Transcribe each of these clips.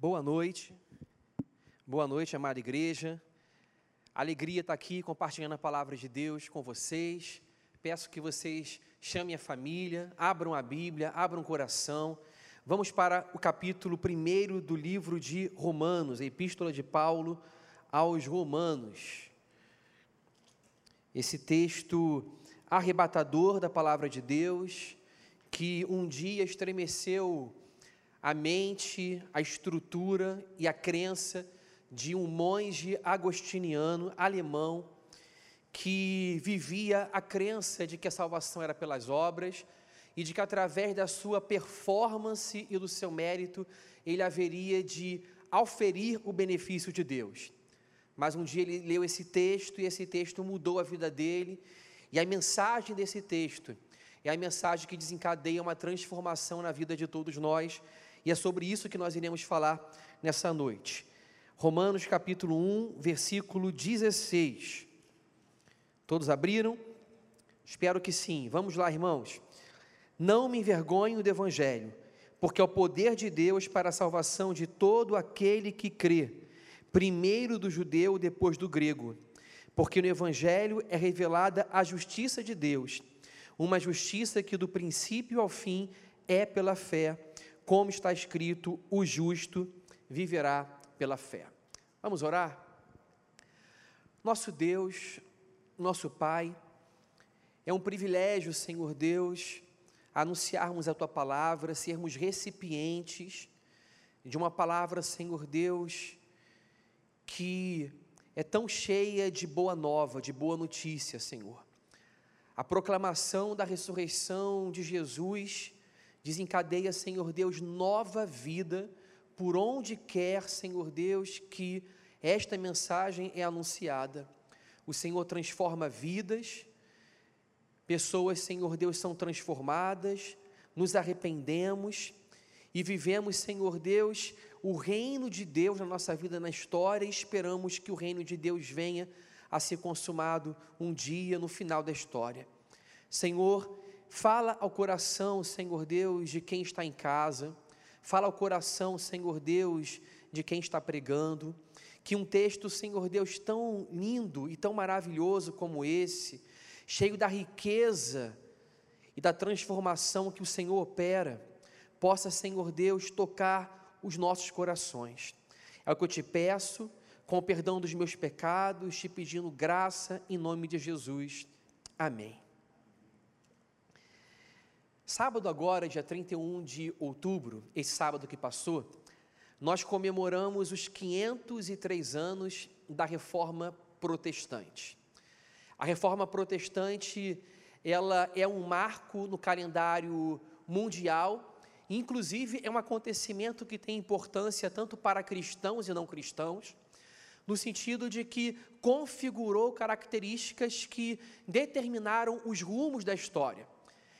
Boa noite. Boa noite, amada igreja. Alegria estar aqui compartilhando a palavra de Deus com vocês. Peço que vocês chamem a família, abram a Bíblia, abram o coração. Vamos para o capítulo 1 do livro de Romanos, a Epístola de Paulo aos Romanos. Esse texto arrebatador da palavra de Deus, que um dia estremeceu a mente, a estrutura e a crença de um monge agostiniano alemão que vivia a crença de que a salvação era pelas obras e de que através da sua performance e do seu mérito ele haveria de auferir o benefício de Deus. Mas um dia ele leu esse texto e esse texto mudou a vida dele, e a mensagem desse texto é a mensagem que desencadeia uma transformação na vida de todos nós e é sobre isso que nós iremos falar nessa noite. Romanos capítulo 1, versículo 16. Todos abriram? Espero que sim. Vamos lá, irmãos. Não me envergonho do evangelho, porque é o poder de Deus para a salvação de todo aquele que crê, primeiro do judeu, depois do grego. Porque no evangelho é revelada a justiça de Deus, uma justiça que do princípio ao fim é pela fé como está escrito: o justo viverá pela fé. Vamos orar? Nosso Deus, nosso Pai, é um privilégio, Senhor Deus, anunciarmos a tua palavra, sermos recipientes de uma palavra, Senhor Deus, que é tão cheia de boa nova, de boa notícia, Senhor. A proclamação da ressurreição de Jesus desencadeia, Senhor Deus, nova vida por onde quer, Senhor Deus, que esta mensagem é anunciada. O Senhor transforma vidas, pessoas, Senhor Deus, são transformadas, nos arrependemos e vivemos, Senhor Deus, o reino de Deus na nossa vida, na história, e esperamos que o reino de Deus venha a ser consumado um dia no final da história. Senhor, Fala ao coração, Senhor Deus, de quem está em casa. Fala ao coração, Senhor Deus, de quem está pregando. Que um texto, Senhor Deus, tão lindo e tão maravilhoso como esse, cheio da riqueza e da transformação que o Senhor opera, possa, Senhor Deus, tocar os nossos corações. É o que eu te peço, com o perdão dos meus pecados, te pedindo graça em nome de Jesus. Amém. Sábado agora, dia 31 de outubro, esse sábado que passou, nós comemoramos os 503 anos da Reforma Protestante. A Reforma Protestante, ela é um marco no calendário mundial, inclusive é um acontecimento que tem importância tanto para cristãos e não cristãos, no sentido de que configurou características que determinaram os rumos da história.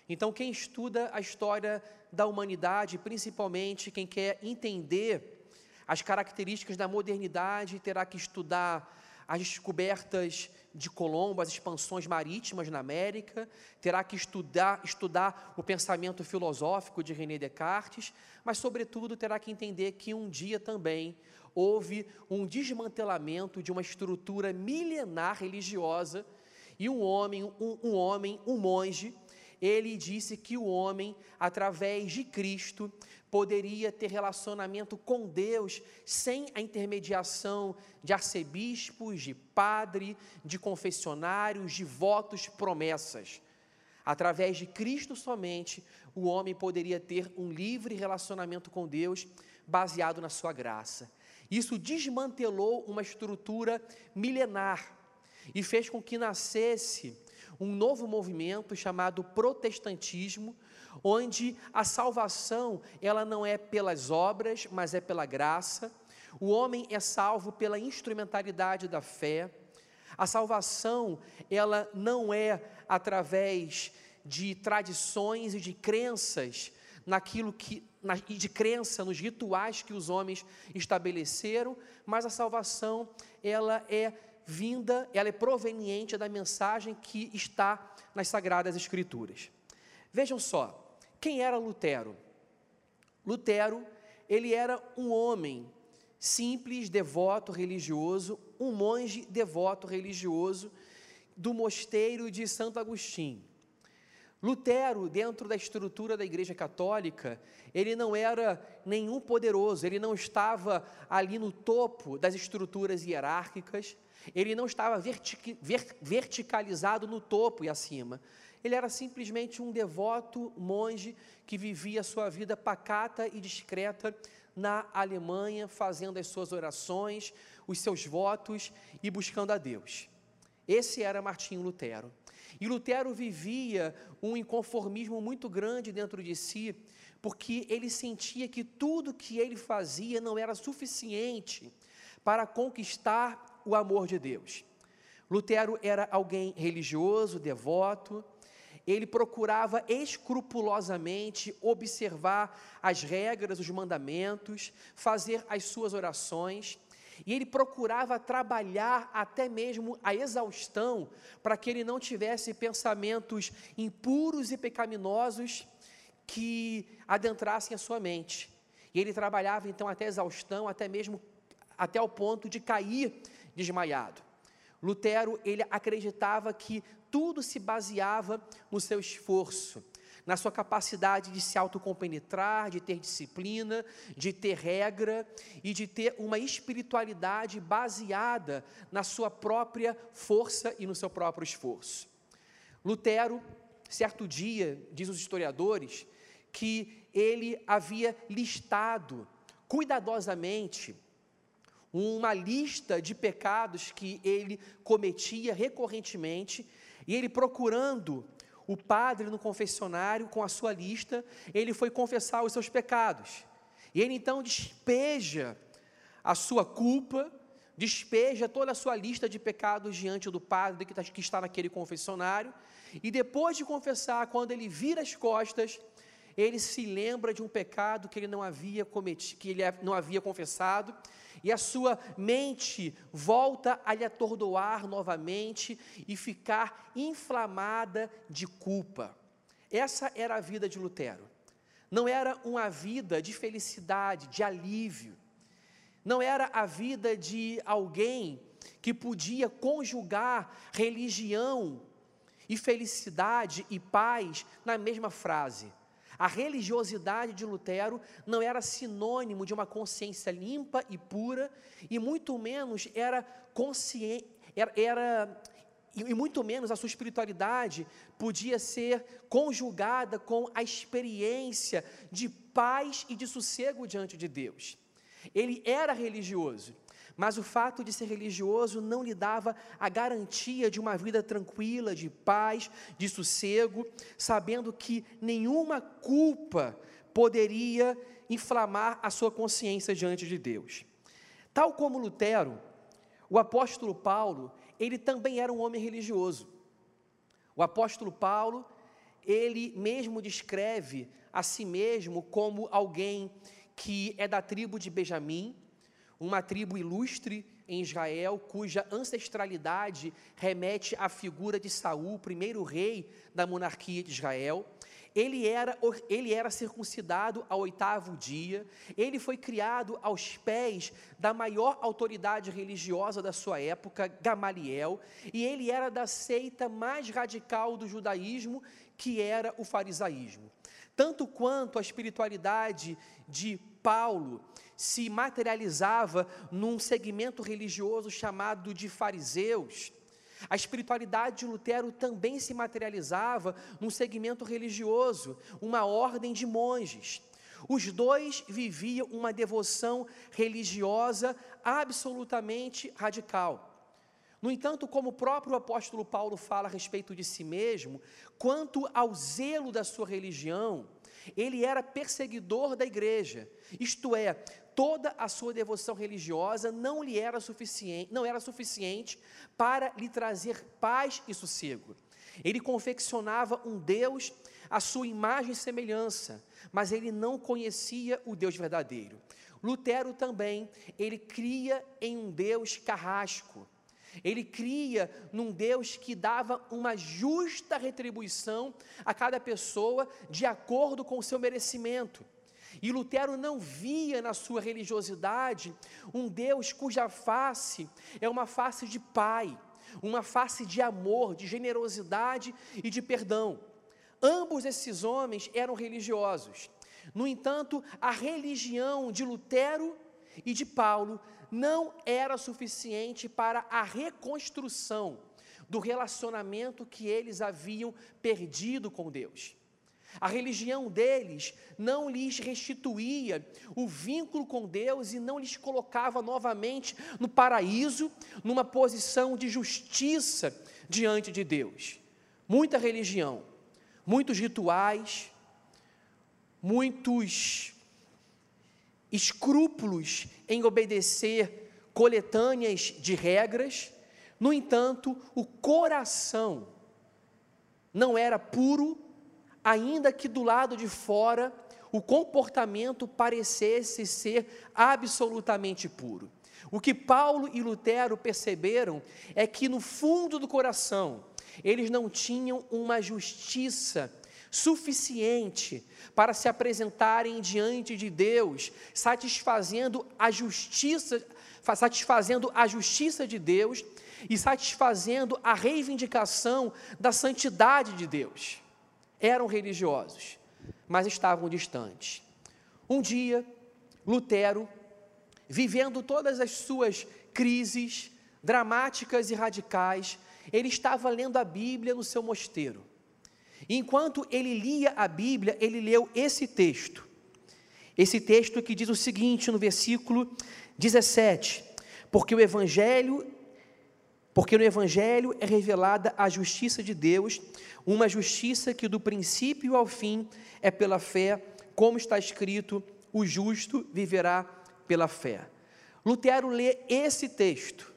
Então, quem estuda a história da humanidade, principalmente quem quer entender as características da modernidade, terá que estudar as descobertas de Colombo, as expansões marítimas na América, terá que estudar, estudar o pensamento filosófico de René Descartes, mas, sobretudo, terá que entender que um dia também houve um desmantelamento de uma estrutura milenar religiosa e um homem, um, um homem, um monge, ele disse que o homem, através de Cristo, poderia ter relacionamento com Deus sem a intermediação de arcebispos, de padre, de confessionários, de votos, promessas. Através de Cristo somente, o homem poderia ter um livre relacionamento com Deus baseado na sua graça. Isso desmantelou uma estrutura milenar e fez com que nascesse um novo movimento chamado protestantismo, onde a salvação ela não é pelas obras, mas é pela graça. O homem é salvo pela instrumentalidade da fé. A salvação ela não é através de tradições e de crenças naquilo que na, e de crença nos rituais que os homens estabeleceram, mas a salvação ela é vinda, ela é proveniente da mensagem que está nas Sagradas Escrituras. Vejam só, quem era Lutero? Lutero ele era um homem simples, devoto, religioso, um monge devoto religioso do mosteiro de Santo Agostinho. Lutero, dentro da estrutura da Igreja Católica, ele não era nenhum poderoso, ele não estava ali no topo das estruturas hierárquicas, ele não estava vertic, ver, verticalizado no topo e acima. Ele era simplesmente um devoto monge que vivia sua vida pacata e discreta na Alemanha, fazendo as suas orações, os seus votos e buscando a Deus. Esse era Martinho Lutero. E Lutero vivia um inconformismo muito grande dentro de si, porque ele sentia que tudo que ele fazia não era suficiente para conquistar o amor de Deus. Lutero era alguém religioso, devoto, ele procurava escrupulosamente observar as regras, os mandamentos, fazer as suas orações, e ele procurava trabalhar até mesmo a exaustão para que ele não tivesse pensamentos impuros e pecaminosos que adentrassem a sua mente. E ele trabalhava então até exaustão, até mesmo até o ponto de cair desmaiado. Lutero, ele acreditava que tudo se baseava no seu esforço, na sua capacidade de se autocompenetrar, de ter disciplina, de ter regra e de ter uma espiritualidade baseada na sua própria força e no seu próprio esforço. Lutero, certo dia, diz os historiadores, que ele havia listado cuidadosamente uma lista de pecados que ele cometia recorrentemente, e ele procurando o padre no confessionário com a sua lista, ele foi confessar os seus pecados. E ele então despeja a sua culpa, despeja toda a sua lista de pecados diante do padre que tá, está naquele confessionário, e depois de confessar, quando ele vira as costas, ele se lembra de um pecado que ele não havia cometido, que ele não havia confessado, e a sua mente volta a lhe atordoar novamente e ficar inflamada de culpa. Essa era a vida de Lutero. Não era uma vida de felicidade, de alívio. Não era a vida de alguém que podia conjugar religião e felicidade e paz na mesma frase. A religiosidade de Lutero não era sinônimo de uma consciência limpa e pura, e muito menos era consciente, era, era e muito menos a sua espiritualidade podia ser conjugada com a experiência de paz e de sossego diante de Deus. Ele era religioso, mas o fato de ser religioso não lhe dava a garantia de uma vida tranquila, de paz, de sossego, sabendo que nenhuma culpa poderia inflamar a sua consciência diante de Deus. Tal como Lutero, o apóstolo Paulo, ele também era um homem religioso. O apóstolo Paulo, ele mesmo descreve a si mesmo como alguém que é da tribo de Benjamim, uma tribo ilustre em Israel, cuja ancestralidade remete à figura de Saul, primeiro rei da monarquia de Israel. Ele era, ele era circuncidado ao oitavo dia, ele foi criado aos pés da maior autoridade religiosa da sua época, Gamaliel, e ele era da seita mais radical do judaísmo, que era o farisaísmo. Tanto quanto a espiritualidade de Paulo se materializava num segmento religioso chamado de fariseus, a espiritualidade de Lutero também se materializava num segmento religioso, uma ordem de monges. Os dois viviam uma devoção religiosa absolutamente radical. No entanto, como o próprio apóstolo Paulo fala a respeito de si mesmo, quanto ao zelo da sua religião, ele era perseguidor da igreja, isto é, toda a sua devoção religiosa não lhe era suficiente, não era suficiente para lhe trazer paz e sossego. Ele confeccionava um Deus à sua imagem e semelhança, mas ele não conhecia o Deus verdadeiro. Lutero também, ele cria em um Deus carrasco. Ele cria num Deus que dava uma justa retribuição a cada pessoa de acordo com o seu merecimento. E Lutero não via na sua religiosidade um Deus cuja face é uma face de pai, uma face de amor, de generosidade e de perdão. Ambos esses homens eram religiosos. No entanto, a religião de Lutero e de Paulo não era suficiente para a reconstrução do relacionamento que eles haviam perdido com Deus. A religião deles não lhes restituía o vínculo com Deus e não lhes colocava novamente no paraíso, numa posição de justiça diante de Deus. Muita religião, muitos rituais, muitos escrúpulos em obedecer coletâneas de regras, no entanto, o coração não era puro ainda que do lado de fora o comportamento parecesse ser absolutamente puro. O que Paulo e Lutero perceberam é que no fundo do coração eles não tinham uma justiça suficiente para se apresentarem diante de Deus, satisfazendo a justiça, satisfazendo a justiça de Deus e satisfazendo a reivindicação da santidade de Deus eram religiosos, mas estavam distantes. Um dia, Lutero, vivendo todas as suas crises dramáticas e radicais, ele estava lendo a Bíblia no seu mosteiro. Enquanto ele lia a Bíblia, ele leu esse texto. Esse texto que diz o seguinte no versículo 17: Porque o evangelho porque no evangelho é revelada a justiça de Deus, uma justiça que do princípio ao fim é pela fé, como está escrito: o justo viverá pela fé. Lutero lê esse texto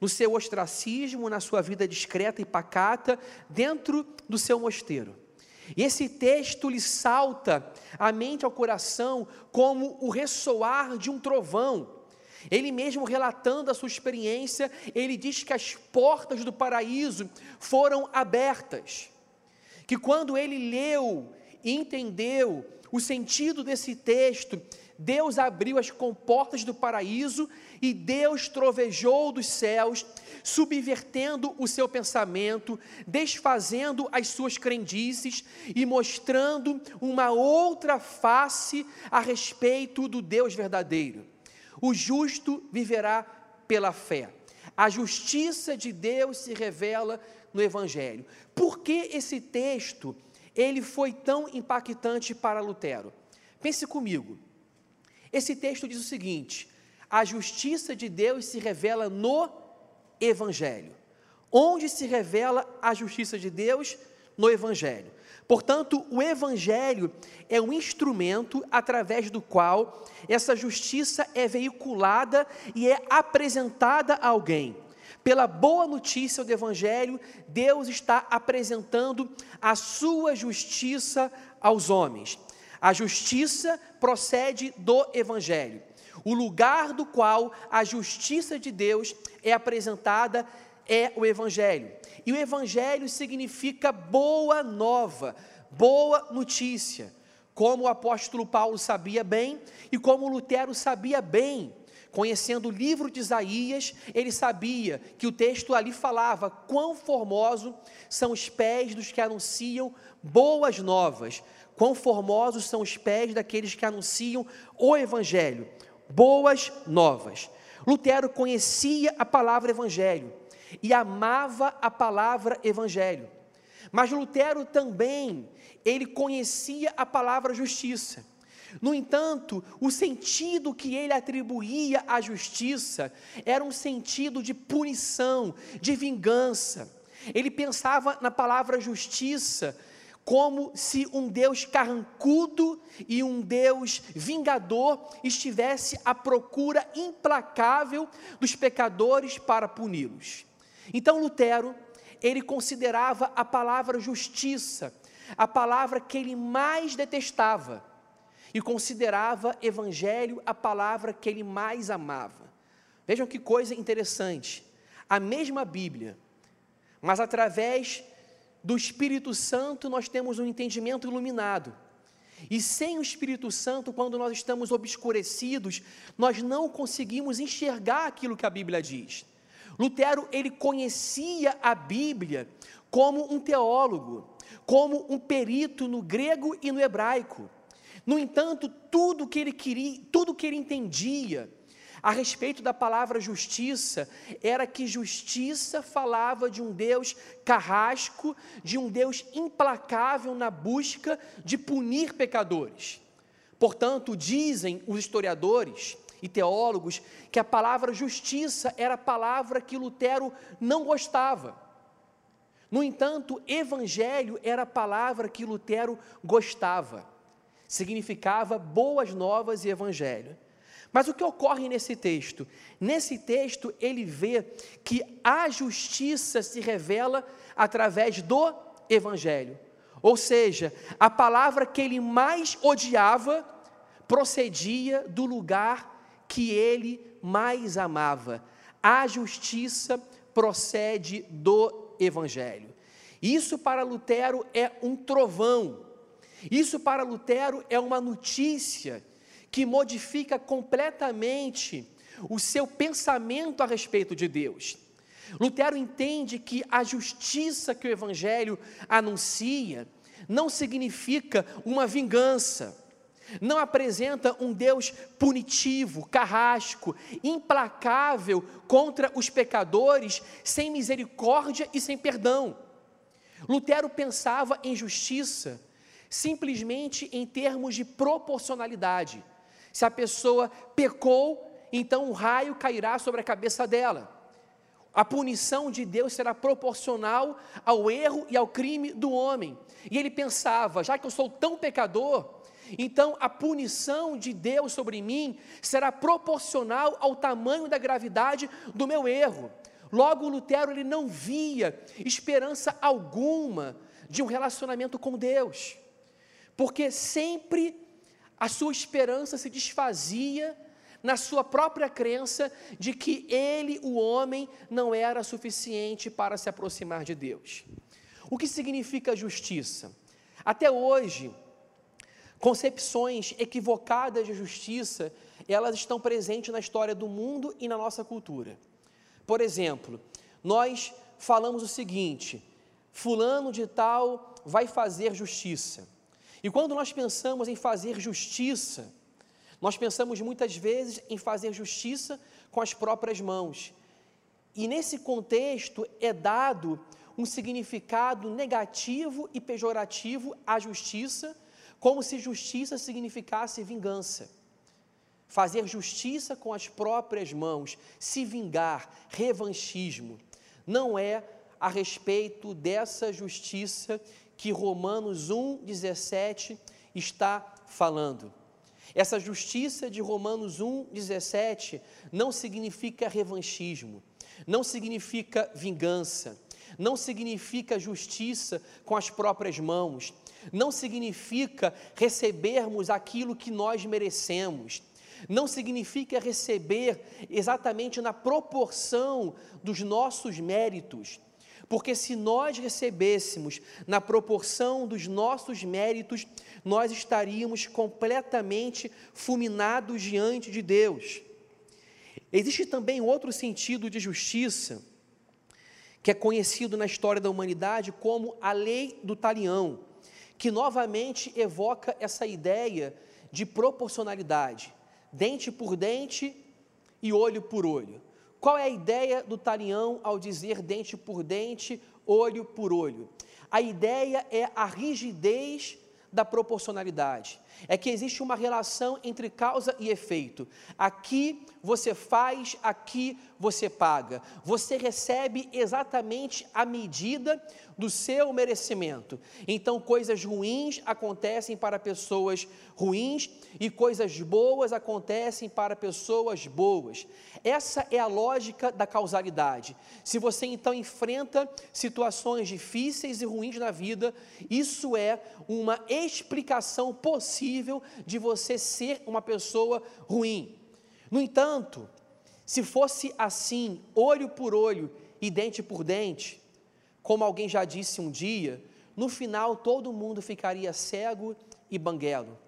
no seu ostracismo, na sua vida discreta e pacata, dentro do seu mosteiro. E esse texto lhe salta à mente ao coração como o ressoar de um trovão. Ele mesmo relatando a sua experiência, ele diz que as portas do paraíso foram abertas. Que quando ele leu e entendeu o sentido desse texto, Deus abriu as comportas do paraíso e Deus trovejou dos céus, subvertendo o seu pensamento, desfazendo as suas crendices e mostrando uma outra face a respeito do Deus verdadeiro. O justo viverá pela fé. A justiça de Deus se revela no evangelho. Por que esse texto ele foi tão impactante para Lutero? Pense comigo. Esse texto diz o seguinte: a justiça de Deus se revela no evangelho. Onde se revela a justiça de Deus? No evangelho. Portanto, o Evangelho é um instrumento através do qual essa justiça é veiculada e é apresentada a alguém. Pela boa notícia do Evangelho, Deus está apresentando a sua justiça aos homens. A justiça procede do Evangelho, o lugar do qual a justiça de Deus é apresentada é o Evangelho. E o Evangelho significa boa nova, boa notícia, como o apóstolo Paulo sabia bem e como Lutero sabia bem. Conhecendo o livro de Isaías, ele sabia que o texto ali falava quão formosos são os pés dos que anunciam boas novas, quão formosos são os pés daqueles que anunciam o Evangelho, boas novas. Lutero conhecia a palavra Evangelho, e amava a palavra evangelho. Mas Lutero também, ele conhecia a palavra justiça. No entanto, o sentido que ele atribuía à justiça era um sentido de punição, de vingança. Ele pensava na palavra justiça como se um Deus carrancudo e um Deus vingador estivesse à procura implacável dos pecadores para puni-los. Então Lutero, ele considerava a palavra justiça a palavra que ele mais detestava e considerava evangelho a palavra que ele mais amava. Vejam que coisa interessante. A mesma Bíblia, mas através do Espírito Santo nós temos um entendimento iluminado. E sem o Espírito Santo, quando nós estamos obscurecidos, nós não conseguimos enxergar aquilo que a Bíblia diz. Lutero, ele conhecia a Bíblia como um teólogo, como um perito no grego e no hebraico. No entanto, tudo que ele queria, tudo que ele entendia a respeito da palavra justiça era que justiça falava de um Deus carrasco, de um Deus implacável na busca de punir pecadores. Portanto, dizem os historiadores e teólogos que a palavra justiça era a palavra que Lutero não gostava. No entanto, evangelho era a palavra que Lutero gostava. Significava boas novas e evangelho. Mas o que ocorre nesse texto? Nesse texto, ele vê que a justiça se revela através do Evangelho. Ou seja, a palavra que ele mais odiava procedia do lugar que ele mais amava. A justiça procede do Evangelho. Isso para Lutero é um trovão. Isso para Lutero é uma notícia que modifica completamente o seu pensamento a respeito de Deus. Lutero entende que a justiça que o Evangelho anuncia não significa uma vingança, não apresenta um Deus punitivo, carrasco, implacável contra os pecadores, sem misericórdia e sem perdão. Lutero pensava em justiça simplesmente em termos de proporcionalidade. Se a pessoa pecou, então o raio cairá sobre a cabeça dela. A punição de Deus será proporcional ao erro e ao crime do homem. E ele pensava: já que eu sou tão pecador, então a punição de Deus sobre mim será proporcional ao tamanho da gravidade do meu erro. Logo, Lutero ele não via esperança alguma de um relacionamento com Deus, porque sempre a sua esperança se desfazia na sua própria crença de que ele, o homem, não era suficiente para se aproximar de Deus. O que significa justiça? Até hoje, concepções equivocadas de justiça, elas estão presentes na história do mundo e na nossa cultura. Por exemplo, nós falamos o seguinte: fulano de tal vai fazer justiça. E quando nós pensamos em fazer justiça, nós pensamos muitas vezes em fazer justiça com as próprias mãos. E nesse contexto é dado um significado negativo e pejorativo à justiça, como se justiça significasse vingança. Fazer justiça com as próprias mãos, se vingar, revanchismo, não é a respeito dessa justiça que Romanos 1,17 está falando. Essa justiça de Romanos 1,17 não significa revanchismo, não significa vingança, não significa justiça com as próprias mãos, não significa recebermos aquilo que nós merecemos, não significa receber exatamente na proporção dos nossos méritos, porque se nós recebêssemos na proporção dos nossos méritos, nós estaríamos completamente fulminados diante de Deus. Existe também outro sentido de justiça, que é conhecido na história da humanidade como a lei do talião, que novamente evoca essa ideia de proporcionalidade, dente por dente e olho por olho. Qual é a ideia do Talião ao dizer dente por dente, olho por olho? A ideia é a rigidez da proporcionalidade. É que existe uma relação entre causa e efeito. Aqui você faz, aqui você paga. Você recebe exatamente a medida do seu merecimento. Então, coisas ruins acontecem para pessoas ruins e coisas boas acontecem para pessoas boas. Essa é a lógica da causalidade. Se você então enfrenta situações difíceis e ruins na vida, isso é uma explicação possível de você ser uma pessoa ruim. No entanto, se fosse assim, olho por olho e dente por dente, como alguém já disse um dia, no final todo mundo ficaria cego e banguelo.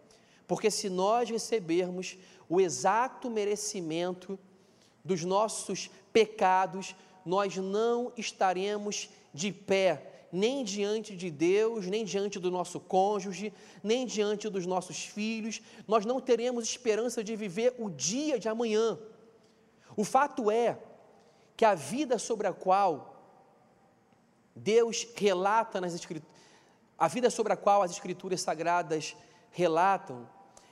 Porque se nós recebermos o exato merecimento dos nossos pecados, nós não estaremos de pé, nem diante de Deus, nem diante do nosso cônjuge, nem diante dos nossos filhos, nós não teremos esperança de viver o dia de amanhã. O fato é que a vida sobre a qual Deus relata nas escrituras, a vida sobre a qual as escrituras sagradas relatam,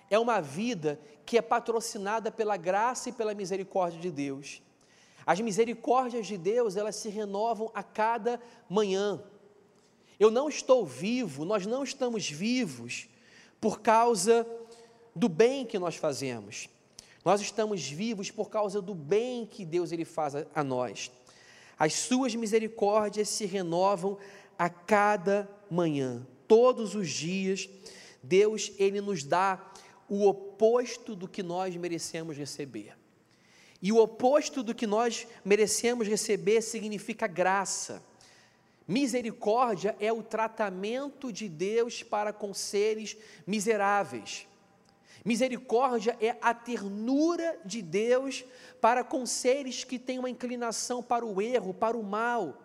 é uma vida que é patrocinada pela graça e pela misericórdia de Deus. As misericórdias de Deus, elas se renovam a cada manhã. Eu não estou vivo, nós não estamos vivos por causa do bem que nós fazemos. Nós estamos vivos por causa do bem que Deus ele faz a, a nós. As suas misericórdias se renovam a cada manhã, todos os dias. Deus ele nos dá o oposto do que nós merecemos receber. E o oposto do que nós merecemos receber significa graça. Misericórdia é o tratamento de Deus para com seres miseráveis. Misericórdia é a ternura de Deus para com seres que têm uma inclinação para o erro, para o mal,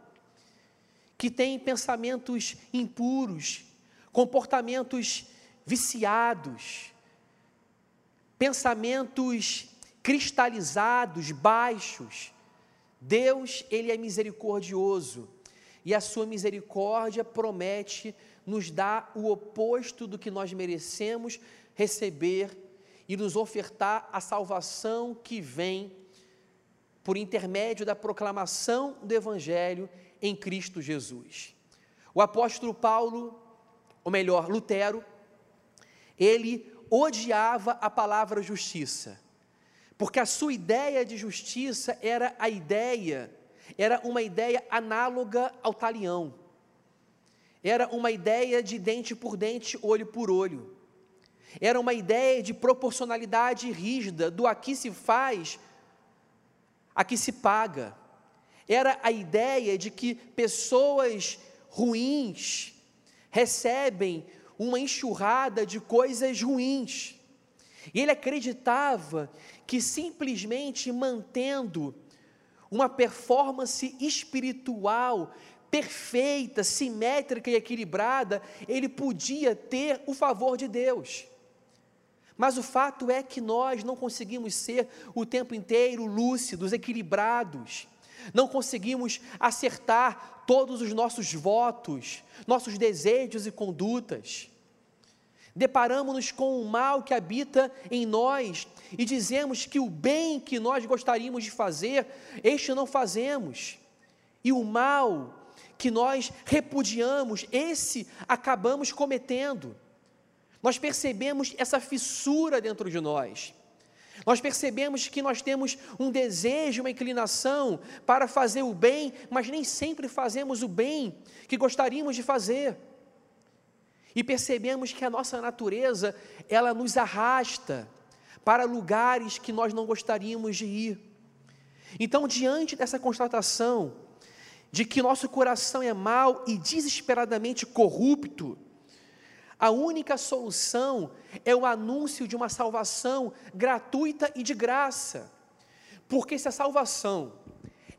que têm pensamentos impuros, comportamentos viciados, pensamentos cristalizados, baixos. Deus, ele é misericordioso e a sua misericórdia promete nos dar o oposto do que nós merecemos receber e nos ofertar a salvação que vem por intermédio da proclamação do Evangelho em Cristo Jesus. O apóstolo Paulo, ou melhor, Lutero, ele odiava a palavra justiça, porque a sua ideia de justiça era a ideia, era uma ideia análoga ao talião, era uma ideia de dente por dente, olho por olho. Era uma ideia de proporcionalidade rígida, do aqui se faz, aqui se paga. Era a ideia de que pessoas ruins recebem uma enxurrada de coisas ruins. E ele acreditava que simplesmente mantendo uma performance espiritual perfeita, simétrica e equilibrada, ele podia ter o favor de Deus. Mas o fato é que nós não conseguimos ser o tempo inteiro lúcidos, equilibrados, não conseguimos acertar todos os nossos votos, nossos desejos e condutas. Deparamos-nos com o mal que habita em nós e dizemos que o bem que nós gostaríamos de fazer, este não fazemos, e o mal que nós repudiamos, esse acabamos cometendo nós percebemos essa fissura dentro de nós. Nós percebemos que nós temos um desejo, uma inclinação para fazer o bem, mas nem sempre fazemos o bem que gostaríamos de fazer. E percebemos que a nossa natureza, ela nos arrasta para lugares que nós não gostaríamos de ir. Então, diante dessa constatação de que nosso coração é mau e desesperadamente corrupto, a única solução é o anúncio de uma salvação gratuita e de graça. Porque se a salvação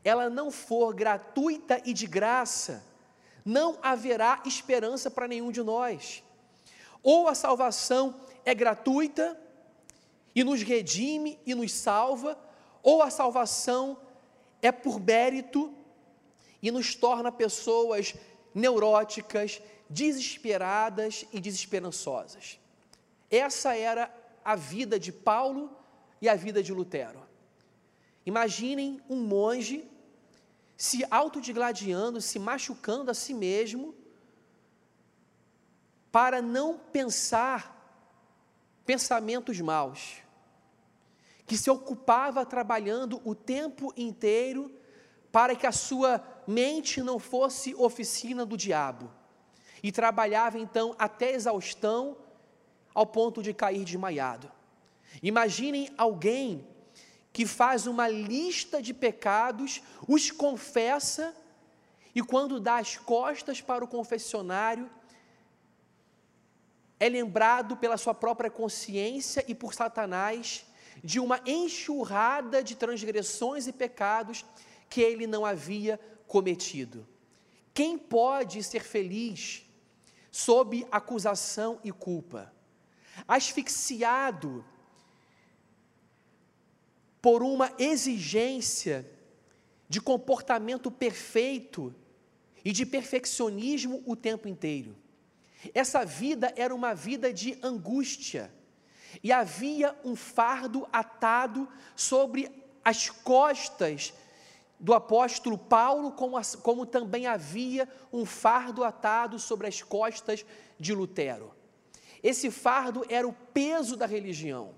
ela não for gratuita e de graça, não haverá esperança para nenhum de nós. Ou a salvação é gratuita e nos redime e nos salva, ou a salvação é por mérito e nos torna pessoas neuróticas, desesperadas e desesperançosas. Essa era a vida de Paulo e a vida de Lutero. Imaginem um monge se autodigladiando, se machucando a si mesmo, para não pensar pensamentos maus, que se ocupava trabalhando o tempo inteiro para que a sua mente não fosse oficina do diabo e trabalhava então até exaustão, ao ponto de cair desmaiado. Imaginem alguém que faz uma lista de pecados, os confessa e quando dá as costas para o confessionário, é lembrado pela sua própria consciência e por Satanás de uma enxurrada de transgressões e pecados que ele não havia cometido. Quem pode ser feliz sob acusação e culpa? Asfixiado por uma exigência de comportamento perfeito e de perfeccionismo o tempo inteiro. Essa vida era uma vida de angústia, e havia um fardo atado sobre as costas do apóstolo Paulo, como, como também havia um fardo atado sobre as costas de Lutero. Esse fardo era o peso da religião.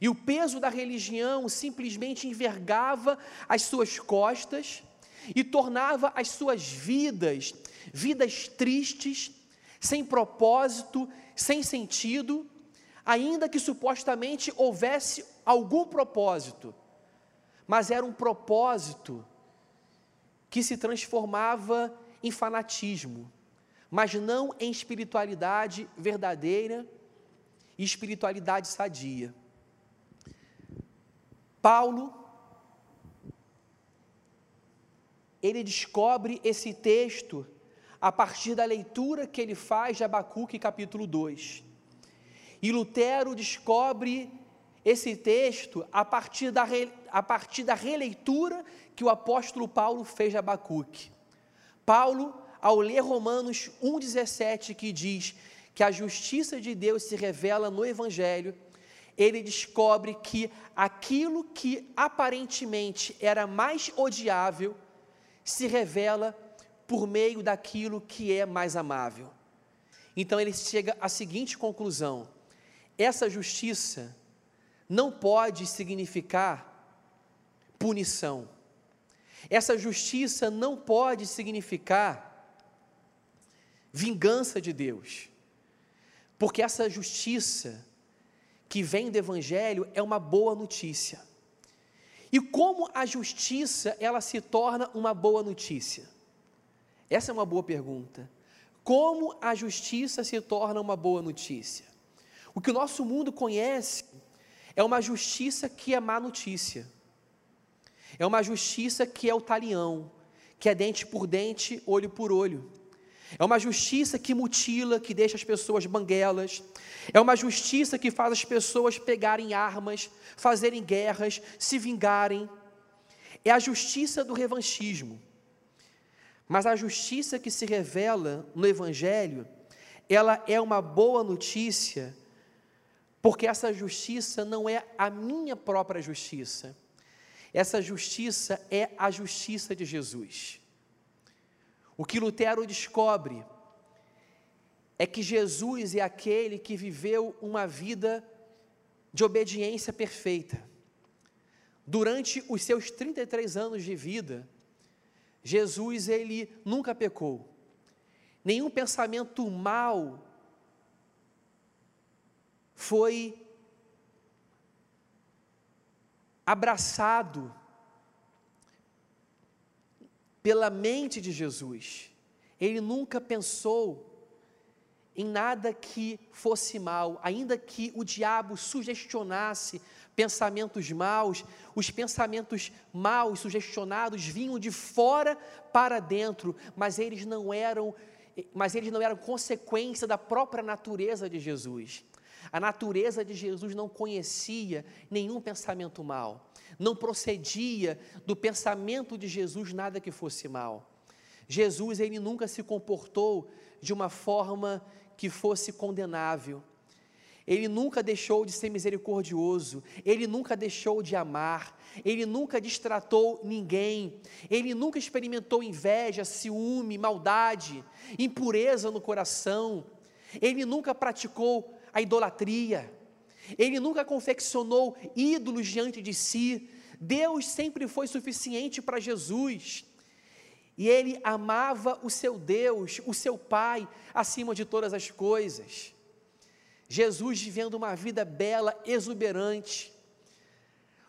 E o peso da religião simplesmente envergava as suas costas e tornava as suas vidas vidas tristes, sem propósito, sem sentido, ainda que supostamente houvesse algum propósito, mas era um propósito que se transformava em fanatismo, mas não em espiritualidade verdadeira e espiritualidade sadia. Paulo, ele descobre esse texto a partir da leitura que ele faz de Abacuque capítulo 2. E Lutero descobre esse texto a partir da, a partir da releitura que o apóstolo Paulo fez de Abacuque. Paulo, ao ler Romanos 1,17, que diz que a justiça de Deus se revela no Evangelho, ele descobre que aquilo que aparentemente era mais odiável se revela por meio daquilo que é mais amável. Então ele chega à seguinte conclusão: essa justiça não pode significar punição. Essa justiça não pode significar vingança de Deus. Porque essa justiça que vem do evangelho é uma boa notícia. E como a justiça ela se torna uma boa notícia? Essa é uma boa pergunta. Como a justiça se torna uma boa notícia? O que o nosso mundo conhece é uma justiça que é má notícia. É uma justiça que é o talião, que é dente por dente, olho por olho. É uma justiça que mutila, que deixa as pessoas banguelas. É uma justiça que faz as pessoas pegarem armas, fazerem guerras, se vingarem. É a justiça do revanchismo. Mas a justiça que se revela no Evangelho, ela é uma boa notícia, porque essa justiça não é a minha própria justiça, essa justiça é a justiça de Jesus. O que Lutero descobre é que Jesus é aquele que viveu uma vida de obediência perfeita. Durante os seus 33 anos de vida, Jesus ele nunca pecou. Nenhum pensamento mal foi abraçado pela mente de Jesus. Ele nunca pensou em nada que fosse mal, ainda que o diabo sugestionasse pensamentos maus, os pensamentos maus sugestionados vinham de fora para dentro, mas eles não eram, mas eles não eram consequência da própria natureza de Jesus. A natureza de Jesus não conhecia nenhum pensamento mal, não procedia do pensamento de Jesus nada que fosse mal. Jesus ele nunca se comportou de uma forma que fosse condenável. Ele nunca deixou de ser misericordioso, ele nunca deixou de amar, ele nunca distratou ninguém, ele nunca experimentou inveja, ciúme, maldade, impureza no coração, ele nunca praticou a idolatria, ele nunca confeccionou ídolos diante de si. Deus sempre foi suficiente para Jesus. E ele amava o seu Deus, o seu Pai, acima de todas as coisas. Jesus vivendo uma vida bela, exuberante,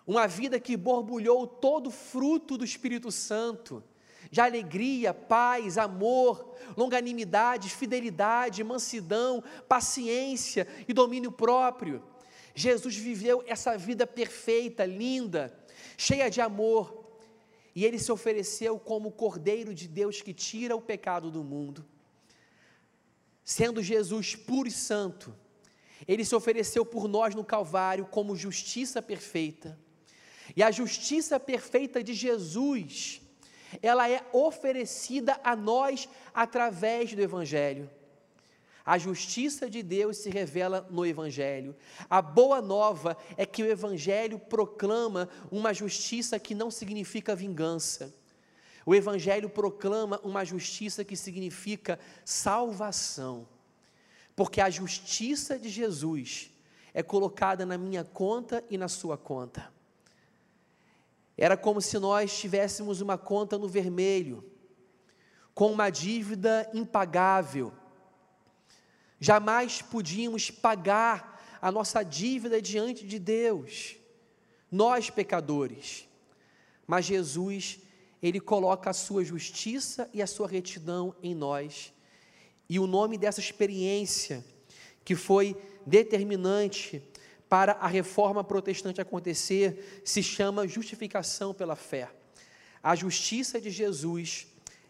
uma vida que borbulhou todo o fruto do Espírito Santo. De alegria, paz, amor, longanimidade, fidelidade, mansidão, paciência e domínio próprio. Jesus viveu essa vida perfeita, linda, cheia de amor, e ele se ofereceu como o Cordeiro de Deus que tira o pecado do mundo. Sendo Jesus puro e santo, ele se ofereceu por nós no Calvário como justiça perfeita. E a justiça perfeita de Jesus, ela é oferecida a nós através do Evangelho. A justiça de Deus se revela no Evangelho. A boa nova é que o Evangelho proclama uma justiça que não significa vingança. O Evangelho proclama uma justiça que significa salvação. Porque a justiça de Jesus é colocada na minha conta e na sua conta. Era como se nós tivéssemos uma conta no vermelho, com uma dívida impagável jamais podíamos pagar a nossa dívida diante de Deus, nós pecadores. Mas Jesus, Ele coloca a sua justiça e a sua retidão em nós. E o nome dessa experiência, que foi determinante para a reforma protestante acontecer, se chama justificação pela fé. A justiça de Jesus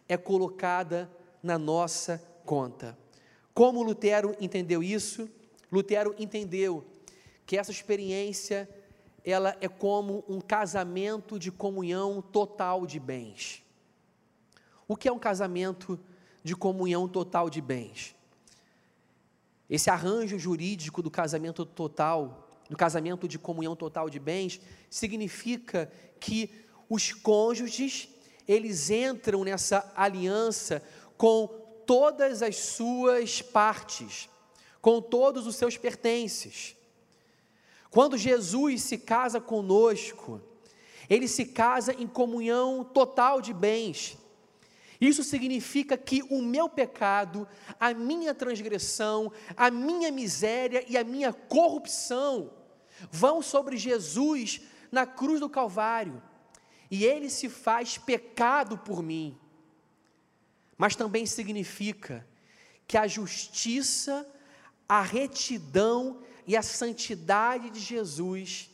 é colocada na nossa conta. Como Lutero entendeu isso? Lutero entendeu que essa experiência ela é como um casamento de comunhão total de bens. O que é um casamento de comunhão total de bens? Esse arranjo jurídico do casamento total, do casamento de comunhão total de bens, significa que os cônjuges, eles entram nessa aliança com todas as suas partes, com todos os seus pertences. Quando Jesus se casa conosco, ele se casa em comunhão total de bens. Isso significa que o meu pecado, a minha transgressão, a minha miséria e a minha corrupção vão sobre Jesus na cruz do Calvário, e ele se faz pecado por mim mas também significa que a justiça, a retidão e a santidade de Jesus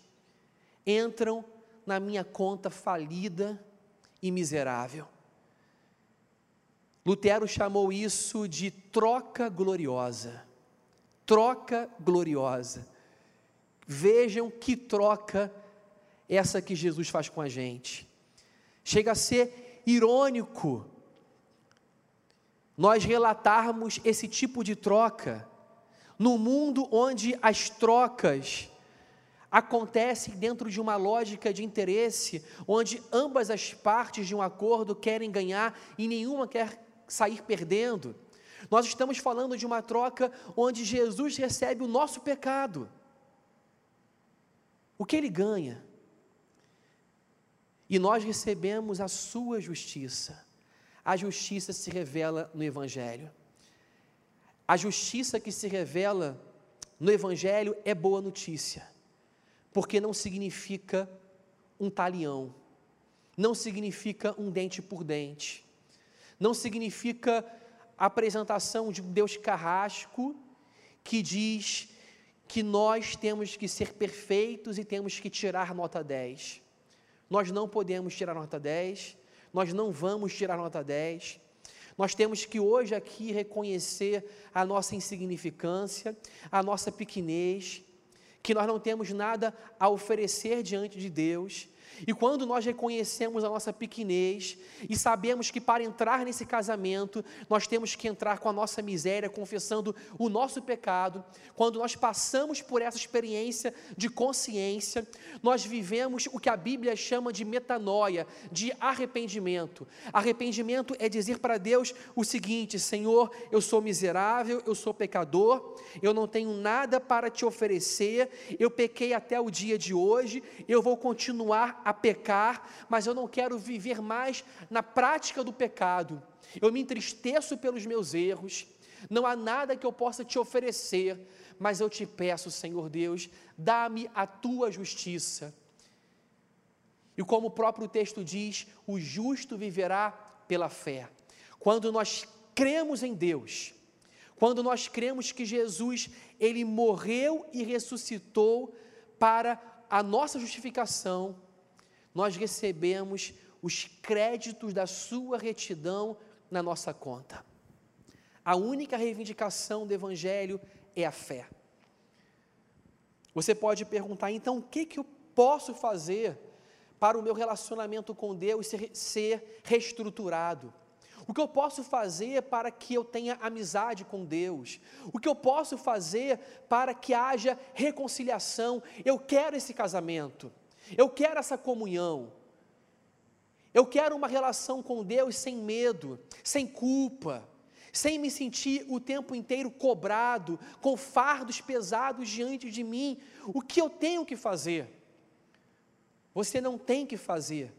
entram na minha conta falida e miserável. Lutero chamou isso de troca gloriosa. Troca gloriosa. Vejam que troca essa que Jesus faz com a gente. Chega a ser irônico nós relatarmos esse tipo de troca no mundo onde as trocas acontecem dentro de uma lógica de interesse, onde ambas as partes de um acordo querem ganhar e nenhuma quer sair perdendo. Nós estamos falando de uma troca onde Jesus recebe o nosso pecado. O que ele ganha? E nós recebemos a sua justiça a justiça se revela no Evangelho. A justiça que se revela no Evangelho é boa notícia, porque não significa um talião, não significa um dente por dente, não significa a apresentação de um Deus carrasco que diz que nós temos que ser perfeitos e temos que tirar nota 10. Nós não podemos tirar nota 10, nós não vamos tirar nota 10. Nós temos que hoje aqui reconhecer a nossa insignificância, a nossa pequenez, que nós não temos nada a oferecer diante de Deus, e quando nós reconhecemos a nossa pequenez e sabemos que para entrar nesse casamento, nós temos que entrar com a nossa miséria, confessando o nosso pecado, quando nós passamos por essa experiência de consciência, nós vivemos o que a Bíblia chama de metanoia, de arrependimento. Arrependimento é dizer para Deus o seguinte: Senhor, eu sou miserável, eu sou pecador, eu não tenho nada para te oferecer, eu pequei até o dia de hoje, eu vou continuar a pecar, mas eu não quero viver mais na prática do pecado. Eu me entristeço pelos meus erros, não há nada que eu possa te oferecer, mas eu te peço, Senhor Deus, dá-me a tua justiça. E como o próprio texto diz, o justo viverá pela fé. Quando nós cremos em Deus, quando nós cremos que Jesus, ele morreu e ressuscitou para a nossa justificação, nós recebemos os créditos da sua retidão na nossa conta. A única reivindicação do Evangelho é a fé. Você pode perguntar, então, o que, que eu posso fazer para o meu relacionamento com Deus ser, ser reestruturado? O que eu posso fazer para que eu tenha amizade com Deus? O que eu posso fazer para que haja reconciliação? Eu quero esse casamento, eu quero essa comunhão, eu quero uma relação com Deus sem medo, sem culpa, sem me sentir o tempo inteiro cobrado, com fardos pesados diante de mim. O que eu tenho que fazer? Você não tem que fazer.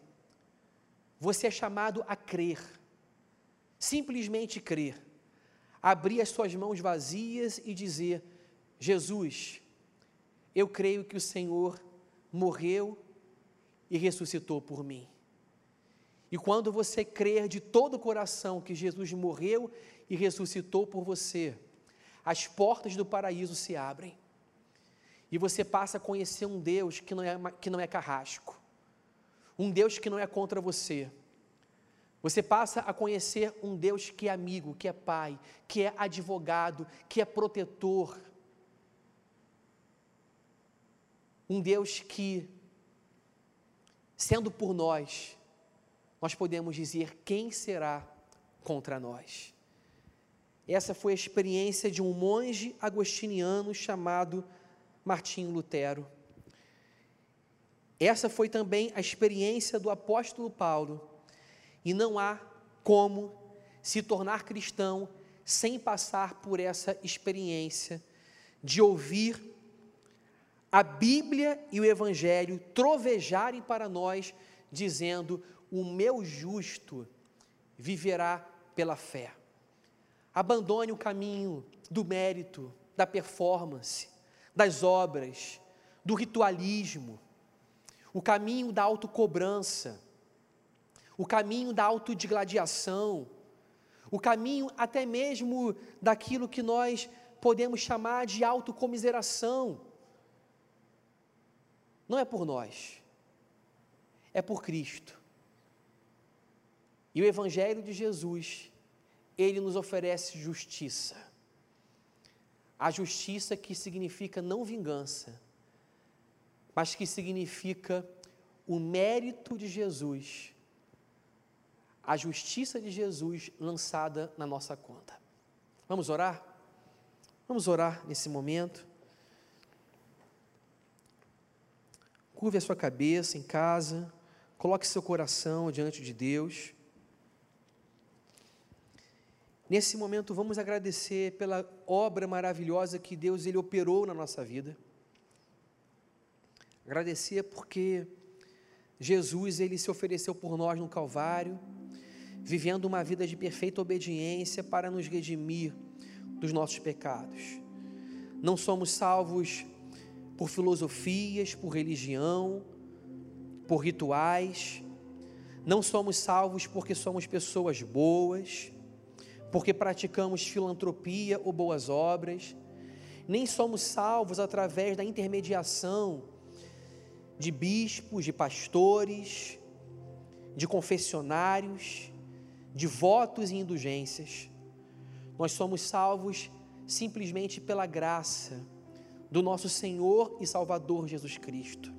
Você é chamado a crer. Simplesmente crer. Abrir as suas mãos vazias e dizer: Jesus, eu creio que o Senhor morreu e ressuscitou por mim. E quando você crer de todo o coração que Jesus morreu e ressuscitou por você, as portas do paraíso se abrem. E você passa a conhecer um Deus que não é, que não é carrasco, um Deus que não é contra você. Você passa a conhecer um Deus que é amigo, que é pai, que é advogado, que é protetor. Um Deus que, sendo por nós, nós podemos dizer: quem será contra nós? Essa foi a experiência de um monge agostiniano chamado Martinho Lutero. Essa foi também a experiência do apóstolo Paulo. E não há como se tornar cristão sem passar por essa experiência de ouvir a Bíblia e o Evangelho trovejarem para nós, dizendo: O meu justo viverá pela fé. Abandone o caminho do mérito, da performance, das obras, do ritualismo, o caminho da autocobrança, o caminho da autodigladiação, o caminho até mesmo daquilo que nós podemos chamar de autocomiseração. Não é por nós, é por Cristo. E o Evangelho de Jesus ele nos oferece justiça. A justiça que significa não vingança, mas que significa o mérito de Jesus, a justiça de Jesus lançada na nossa conta. Vamos orar? Vamos orar nesse momento. Curve a sua cabeça em casa, coloque seu coração diante de Deus. Nesse momento, vamos agradecer pela obra maravilhosa que Deus ele operou na nossa vida. Agradecer porque Jesus ele se ofereceu por nós no Calvário, vivendo uma vida de perfeita obediência para nos redimir dos nossos pecados. Não somos salvos por filosofias, por religião, por rituais. Não somos salvos porque somos pessoas boas porque praticamos filantropia ou boas obras, nem somos salvos através da intermediação de bispos, de pastores, de confessionários, de votos e indulgências. Nós somos salvos simplesmente pela graça do nosso Senhor e Salvador Jesus Cristo.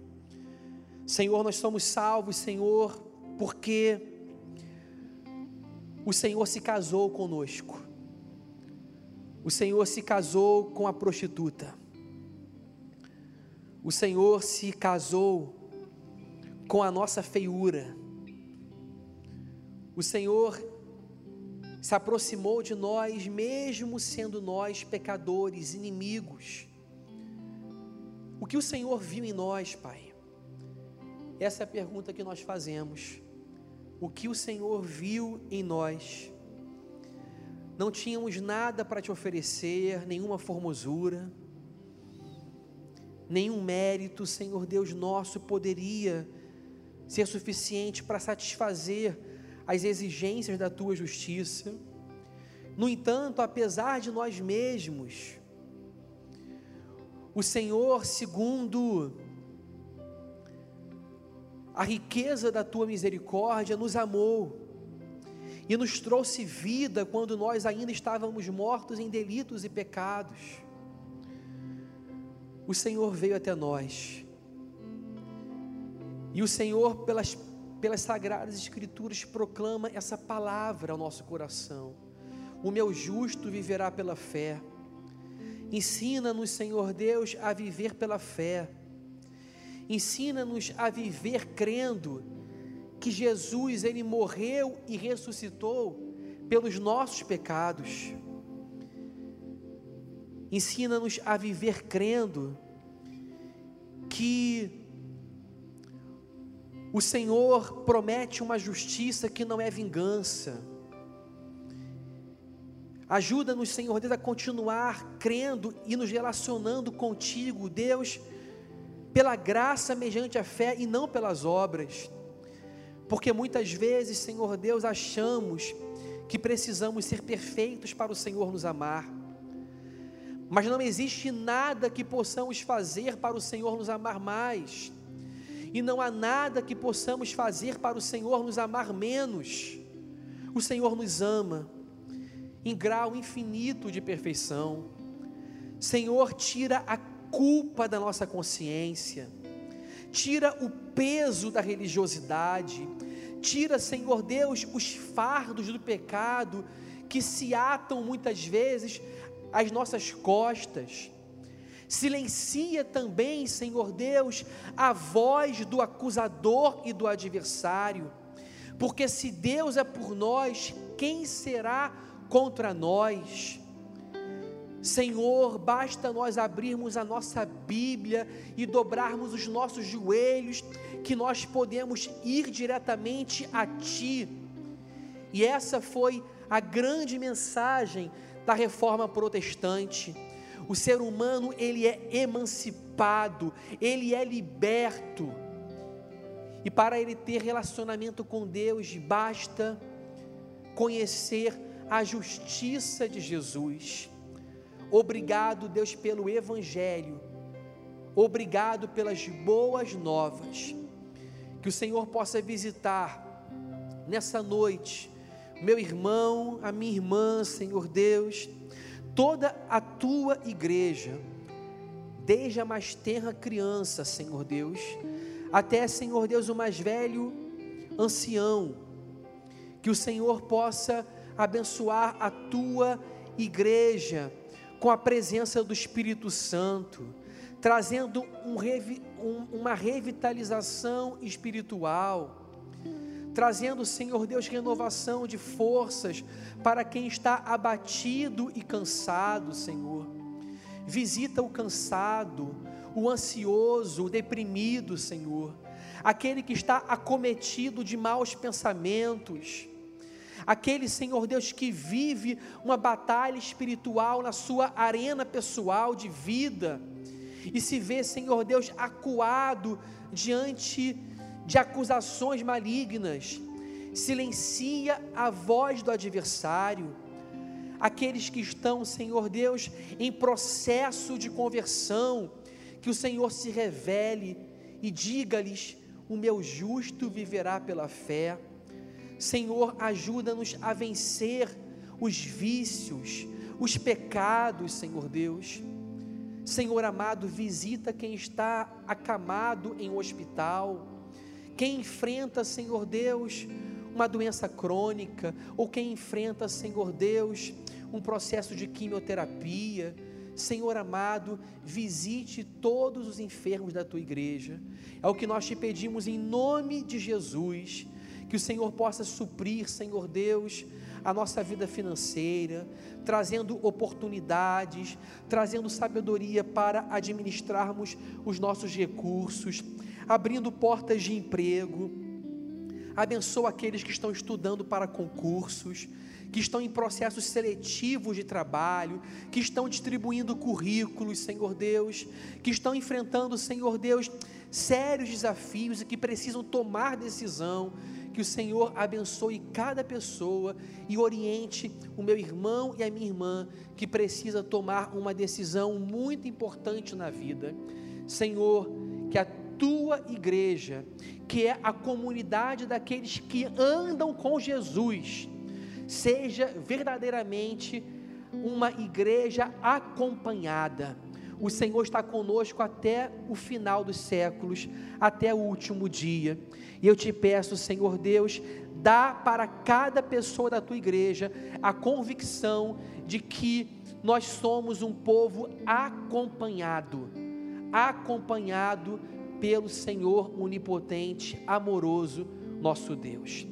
Senhor, nós somos salvos, Senhor, porque o Senhor se casou conosco. O Senhor se casou com a prostituta. O Senhor se casou com a nossa feiura. O Senhor se aproximou de nós, mesmo sendo nós pecadores, inimigos. O que o Senhor viu em nós, Pai? Essa é a pergunta que nós fazemos o que o Senhor viu em nós. Não tínhamos nada para te oferecer, nenhuma formosura, nenhum mérito, Senhor Deus nosso, poderia ser suficiente para satisfazer as exigências da tua justiça. No entanto, apesar de nós mesmos, o Senhor, segundo a riqueza da tua misericórdia, nos amou e nos trouxe vida quando nós ainda estávamos mortos em delitos e pecados. O Senhor veio até nós, e o Senhor, pelas, pelas sagradas Escrituras, proclama essa palavra ao nosso coração: O meu justo viverá pela fé. Ensina-nos, Senhor Deus, a viver pela fé. Ensina-nos a viver crendo que Jesus ele morreu e ressuscitou pelos nossos pecados. Ensina-nos a viver crendo que o Senhor promete uma justiça que não é vingança. Ajuda-nos, Senhor Deus, a continuar crendo e nos relacionando contigo, Deus, pela graça mediante a fé e não pelas obras. Porque muitas vezes, Senhor Deus, achamos que precisamos ser perfeitos para o Senhor nos amar. Mas não existe nada que possamos fazer para o Senhor nos amar mais. E não há nada que possamos fazer para o Senhor nos amar menos. O Senhor nos ama em grau infinito de perfeição. Senhor, tira a culpa da nossa consciência tira o peso da religiosidade, tira, Senhor Deus, os fardos do pecado que se atam muitas vezes às nossas costas. Silencia também, Senhor Deus, a voz do acusador e do adversário, porque se Deus é por nós, quem será contra nós? Senhor, basta nós abrirmos a nossa Bíblia e dobrarmos os nossos joelhos, que nós podemos ir diretamente a Ti. E essa foi a grande mensagem da reforma protestante. O ser humano, ele é emancipado, ele é liberto. E para ele ter relacionamento com Deus, basta conhecer a justiça de Jesus. Obrigado, Deus, pelo Evangelho. Obrigado pelas boas novas. Que o Senhor possa visitar nessa noite meu irmão, a minha irmã, Senhor Deus, toda a tua igreja, desde a mais tenra criança, Senhor Deus, até, Senhor Deus, o mais velho ancião. Que o Senhor possa abençoar a tua igreja com a presença do Espírito Santo, trazendo um, um, uma revitalização espiritual, trazendo, Senhor Deus, renovação de forças para quem está abatido e cansado, Senhor. Visita o cansado, o ansioso, o deprimido, Senhor. Aquele que está acometido de maus pensamentos aquele Senhor Deus que vive uma batalha espiritual na sua arena pessoal de vida e se vê, Senhor Deus, acuado diante de acusações malignas, silencia a voz do adversário. Aqueles que estão, Senhor Deus, em processo de conversão, que o Senhor se revele e diga-lhes: O meu justo viverá pela fé. Senhor, ajuda-nos a vencer os vícios, os pecados, Senhor Deus. Senhor amado, visita quem está acamado em um hospital, quem enfrenta, Senhor Deus, uma doença crônica, ou quem enfrenta, Senhor Deus, um processo de quimioterapia. Senhor amado, visite todos os enfermos da tua igreja. É o que nós te pedimos em nome de Jesus que o Senhor possa suprir, Senhor Deus, a nossa vida financeira, trazendo oportunidades, trazendo sabedoria para administrarmos os nossos recursos, abrindo portas de emprego. Abençoa aqueles que estão estudando para concursos, que estão em processos seletivos de trabalho, que estão distribuindo currículos, Senhor Deus, que estão enfrentando, Senhor Deus, sérios desafios e que precisam tomar decisão. Que o Senhor abençoe cada pessoa e oriente o meu irmão e a minha irmã que precisa tomar uma decisão muito importante na vida. Senhor, que a tua igreja, que é a comunidade daqueles que andam com Jesus, seja verdadeiramente uma igreja acompanhada. O Senhor está conosco até o final dos séculos, até o último dia. E eu te peço, Senhor Deus, dá para cada pessoa da tua igreja a convicção de que nós somos um povo acompanhado, acompanhado pelo Senhor onipotente, amoroso, nosso Deus.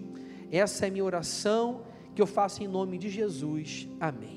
Essa é a minha oração que eu faço em nome de Jesus. Amém.